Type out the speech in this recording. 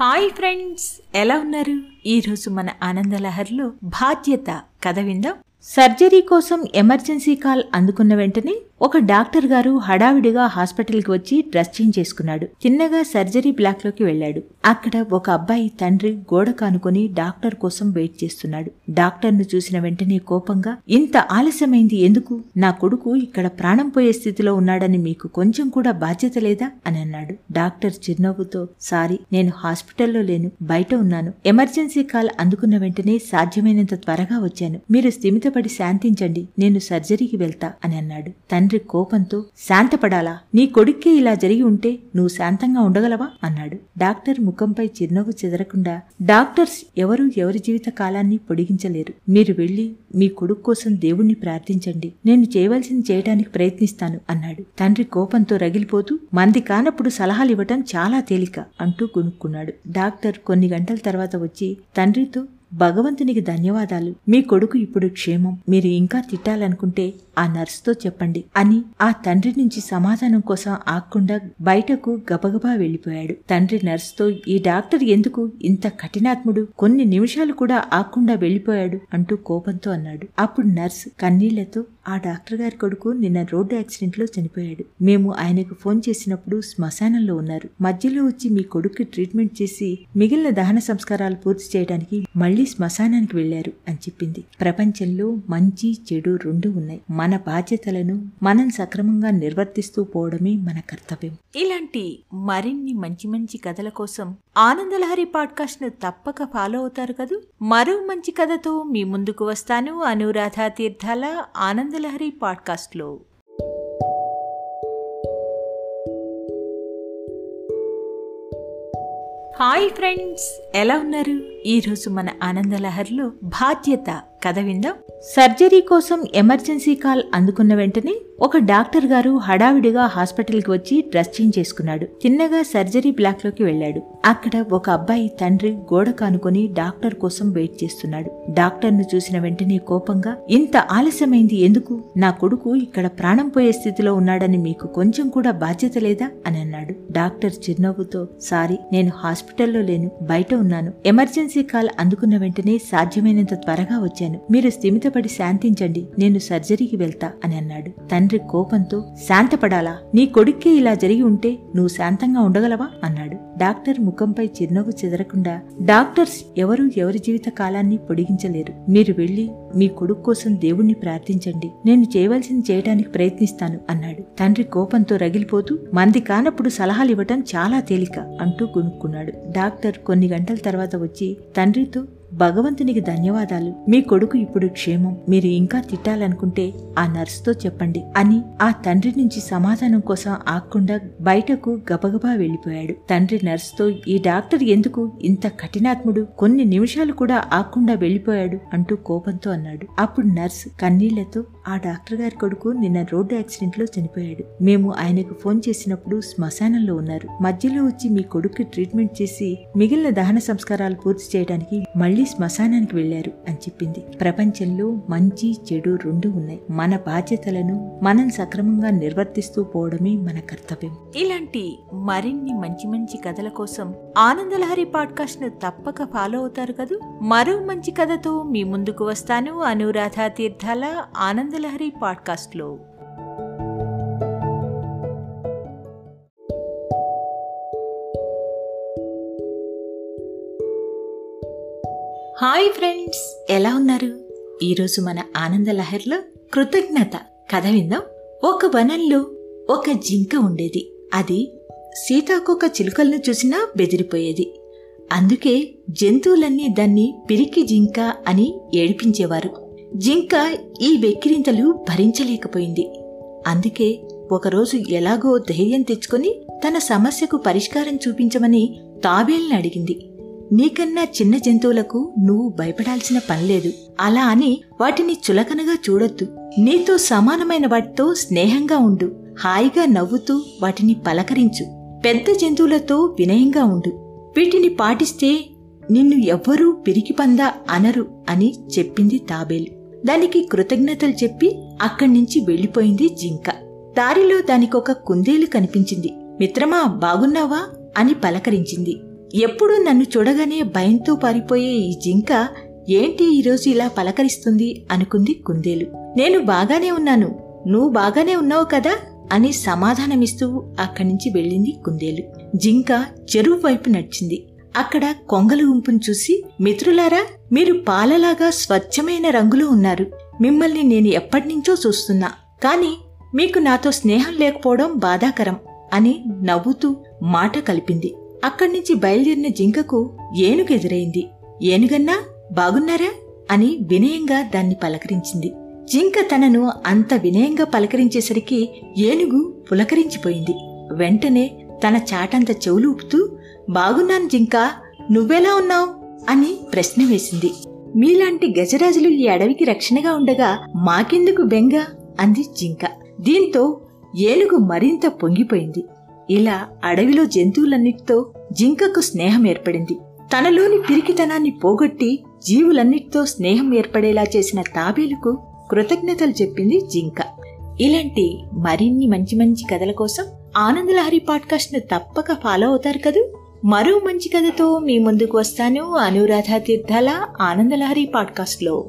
Hi friends ఎలా ఉన్నారు? ఈరోజు మన ఆనందలహర్లో బాధ్యత కథ విందాం. సర్జరీ కోసం ఎమర్జెన్సీ కాల్ అందుకున్న వెంటనే ఒక డాక్టర్ గారు హడావిడిగా హాస్పిటల్కి వచ్చి డ్రెస్ చేంజ్ చేసుకున్నాడు. చిన్నగా సర్జరీ బ్లాక్లోకి వెళ్ళాడు. అక్కడ ఒక అబ్బాయి తండ్రి గోడ కానుకొని డాక్టర్ కోసం వెయిట్ చేస్తున్నాడు. డాక్టర్ను చూసిన వెంటనే కోపంగా ఇంత ఆలస్యమైంది ఎందుకు? నా కొడుకు ఇక్కడ ప్రాణం పోయే స్థితిలో ఉన్నాడని మీకు కొంచెం కూడా బాధ్యత లేదా? అని అన్నాడు. డాక్టర్ చిరునవ్వుతో సారీ నేను హాస్పిటల్లో లేను బయట ఉన్నాను. ఎమర్జెన్సీ కాల్ అందుకున్న వెంటనే సాధ్యమైనంత త్వరగా వచ్చాను. మీరు స్థిమితపడి శాంతించండి. నేను సర్జరీకి వెళ్తా అని అన్నాడు. తండ్రి తండ్రి కోపంతో శాంతపడాలా? నీ కొడుక్కే ఇలా జరిగి ఉంటే నువ్వు శాంతంగా ఉండగలవా? అన్నాడు. డాక్టర్ ముఖంపై చిరునవ్వు చెదరకుండా డాక్టర్స్ ఎవరు ఎవరి జీవిత కాలాన్ని పొడిగించలేరు. మీరు వెళ్ళి మీ కొడుకు కోసం దేవుణ్ణి ప్రార్థించండి. నేను చేయవలసింది చేయడానికి ప్రయత్నిస్తాను అన్నాడు. తండ్రి కోపంతో రగిలిపోతూ మంది కానప్పుడు సలహాలు ఇవ్వటం చాలా తేలిక అంటూ కొనుక్కున్నాడు. డాక్టర్ కొన్ని గంటల తర్వాత వచ్చి తండ్రితో భగవంతునికి ధన్యవాదాలు. మీ కొడుకు ఇప్పుడు క్షేమం. మీరు ఇంకా తిట్టాలనుకుంటే ఆ నర్సుతో చెప్పండి అని ఆ తండ్రి నుంచి సమాధానం కోసం ఆక్కుండా బయటకు గబగబా వెళ్ళిపోయాడు తండ్రి నర్సుతో ఈ డాక్టర్ ఎందుకు ఇంత కఠినాత్ముడు? కొన్ని నిమిషాలు కూడా ఆక్కుండా వెళ్ళిపోయాడు అంటూ కోపంతో అన్నాడు. అప్పుడు నర్స్ కన్నీళ్ళతో ఆ డాక్టర్ గారి కొడుకు నిన్న రోడ్డు యాక్సిడెంట్లో చనిపోయాడు. మేము ఆయనకు ఫోన్ చేసినప్పుడు శ్మశానంలో ఉన్నారు. మధ్యలో వచ్చి మీ కొడుకు ట్రీట్మెంట్ చేసి మిగిలిన దహన సంస్కారాలు పూర్తి చేయడానికి మళ్ళీ శ్మశానానికి వెళ్ళారు అని చెప్పింది. ప్రపంచంలో మంచి చెడు రెండు ఉన్నాయి. మన బాధ్యతలను మనం సక్రమంగా నిర్వర్తిస్తూ పోవడమే మన కర్తవ్యం. ఇలాంటి మరిన్ని మంచి మంచి కథల కోసం ఆనందలహరి పాడ్కాస్ట్ను తప్పక ఫాలో అవుతారు కదూ? మరో మంచి కథతో మీ ముందుకు వస్తాను అనురాధ తీర్థాల ఆనందలహరి పాడ్కాస్ట్లో హాయ్ ఫ్రెండ్స్ ఎలా ఉన్నారు? ఈరోజు మన ఆనందలహర్లో బాధ్యత కథ విందాం. సర్జరీ కోసం ఎమర్జెన్సీ కాల్ అందుకున్న వెంటనే ఒక డాక్టర్ గారు హడావిడిగా హాస్పిటల్కి వచ్చి డ్రెస్ చేంజ్ చేసుకున్నాడు. చిన్నగా సర్జరీ బ్లాక్లోకి వెళ్ళాడు. అక్కడ ఒక అబ్బాయి తండ్రి గోడ కానుకొని డాక్టర్ కోసం వెయిట్ చేస్తున్నాడు. డాక్టర్ను చూసిన వెంటనే కోపంగా ఇంత ఆలస్యమైంది ఎందుకు? నా కొడుకు ఇక్కడ ప్రాణం పోయే స్థితిలో ఉన్నాడని మీకు కొంచెం కూడా బాధ్యత లేదా? అని అన్నాడు. డాక్టర్ చిరునవ్వుతో సారీ నేను హాస్పిటల్లో లేను బయట ఉన్నాను. ఎమర్జెన్సీ కాల్ అందుకున్న వెంటనే సాధ్యమైనంత త్వరగా వచ్చాను. మీరు స్థిమితపడి శాంతించండి. నేను సర్జరీకి వెళ్తా అని అన్నాడు. తండ్రి కోపంతో శాంతపడాలా? నీ కొడుక్కే ఇలా జరిగి ఉంటే నువ్వు శాంతంగా ఉండగలవా? అన్నాడు. డాక్టర్ ముఖంపై చిరునవ్వు చెదరకుండా డాక్టర్స్ ఎవరు ఎవరి జీవిత కాలాన్ని పొడిగించలేరు. మీరు వెళ్ళి మీ కొడుకు కోసం దేవుణ్ణి ప్రార్థించండి. నేను చేయవలసింది చేయడానికి ప్రయత్నిస్తాను అన్నాడు. తండ్రి కోపంతో రగిలిపోతూ మంది కానప్పుడు సలహాలు ఇవ్వటం చాలా తేలిక అంటూ కొనుక్కున్నాడు డాక్టర్ కొన్ని గంటల తర్వాత వచ్చి తండ్రితో భగవంతునికి ధన్యవాదాలు. మీ కొడుకు ఇప్పుడు క్షేమం. మీరు ఇంకా తిట్టాలనుకుంటే ఆ నర్సుతో చెప్పండి అని ఆ తండ్రి నుంచి సమాధానం కోసం ఆక్కుండా బయటకు గబగబా వెళ్ళిపోయాడు తండ్రి నర్సుతో ఈ డాక్టర్ ఎందుకు ఇంత కఠినాత్ముడు? కొన్ని నిమిషాలు కూడా ఆక్కుండా వెళ్ళిపోయాడు అంటూ కోపంతో అన్నాడు. అప్పుడు నర్స్ కన్నీళ్ళతో ఆ డాక్టర్ గారి కొడుకు నిన్న రోడ్డు యాక్సిడెంట్లో చనిపోయాడు. మేము ఆయనకు ఫోన్ చేసినప్పుడు శ్మశానంలో ఉన్నారు. మధ్యలో వచ్చి మీ కొడుకు ట్రీట్మెంట్ చేసి మిగిలిన దహన సంస్కారాలు పూర్తి చేయడానికి మళ్ళీ మళ్ళీ శ్మశానానికి వెళ్ళారు అని చెప్పింది. ప్రపంచంలో మంచి చెడు రెండు ఉన్నాయి. మన బాధ్యతలను మనం సక్రమంగా నిర్వర్తిస్తూ పోవడమే మన కర్తవ్యం. ఇలాంటి మరిన్ని మంచి మంచి కథల కోసం ఆనందలహరి పాడ్కాస్ట్ను తప్పక ఫాలో అవుతారు కదూ? మరో మంచి కథతో మీ ముందుకు వస్తాను. అనురాధ తీర్థాల ఆనందలహరి పాడ్కాస్ట్లో హాయ్ ఫ్రెండ్స్ ఎలా ఉన్నారు? ఈరోజు మన ఆనంద లహర్లో కృతజ్ఞత. కథ విందాం. ఒక వనంలో ఒక జింక ఉండేది. అది సీతాకోక చిలుకలను చూసినా బెదిరిపోయేది. అందుకే జంతువులన్నీ దాన్ని పిరికి జింక అని ఏడిపించేవారు. జింక ఈ వెక్కిరింతలు భరించలేకపోయింది. అందుకే ఒకరోజు ఎలాగో ధైర్యం తెచ్చుకొని తన సమస్యకు పరిష్కారం చూపించమని తాబేల్ని అడిగింది. నీకన్నా చిన్న జంతువులకు నువ్వు భయపడాల్సిన పనిలేదు అలా అని వాటిని చులకనగా చూడొద్దు. నీతో సమానమైన వాటితో స్నేహంగా ఉండు. హాయిగా నవ్వుతూ వాటిని పలకరించు. పెద్ద జంతువులతో వినయంగా ఉండు. వీటిని పాటిస్తే నిన్ను ఎవ్వరూ పిరికిపందా అనరు అని చెప్పింది తాబేలు. దానికి కృతజ్ఞతలు చెప్పి అక్కడి నుంచి వెళ్ళిపోయింది జింక. దారిలో దానికొక కుందేలు కనిపించింది. మిత్రమా బాగున్నావా? అని పలకరించింది. ఎప్పుడూ నన్ను చూడగానే భయంతో పారిపోయే ఈ జింక ఏంటి ఈరోజు ఇలా పలకరిస్తుంది అనుకుంది కుందేలు. నేను బాగానే ఉన్నాను. నువ్వు బాగానే ఉన్నావు కదా అని సమాధానమిస్తూ అక్కడి నుంచి వెళ్ళింది కుందేలు. జింక చెరువు వైపు నడిచింది. అక్కడ కొంగల గుంపును చూసి మిత్రులారా మీరు పాలలాగా స్వచ్ఛమైన రంగులో ఉన్నారు. మిమ్మల్ని నేను ఎప్పటినుంచో చూస్తున్నా. కాని మీకు నాతో స్నేహం లేకపోవడం బాధాకరం అని నవ్వుతూ మాట కలిపింది. అక్కడి నుంచి బయలుదేరిన జింకకు ఏనుగు ఎదురైంది ఏనుగన్నా బాగున్నారా? అని వినయంగా దాన్ని పలకరించింది. జింక తనను అంత వినయంగా పలకరించేసరికి ఏనుగు పులకరించిపోయింది. వెంటనే తన చాటంత చెవులు ఊపుతూ బాగున్నాను జింక నువ్వెలా ఉన్నావు? అని ప్రశ్న వేసింది. మీలాంటి గజరాజులు ఈ అడవికి రక్షణగా ఉండగా మాకెందుకు బెంగ? అంది జింక. దీంతో ఏనుగు మరింత పొంగిపోయింది. ఇలా అడవిలో జంతువులన్నిటితో జింకకు స్నేహం ఏర్పడింది. తనలోని పిరికితనాన్ని పోగొట్టి జీవులన్నిటితో స్నేహం ఏర్పడేలా చేసిన తాబేలుకు కృతజ్ఞతలు చెప్పింది జింక. ఇలాంటి మరిన్ని మంచి మంచి కథల కోసం ఆనందలహరి పాడ్కాస్ట్ను తప్పక ఫాలో అవుతారు కదూ? మరో మంచి కథతో మీ ముందుకు వస్తాను. అనురాధ తీర్థాల ఆనందలహరి పాడ్కాస్ట్లో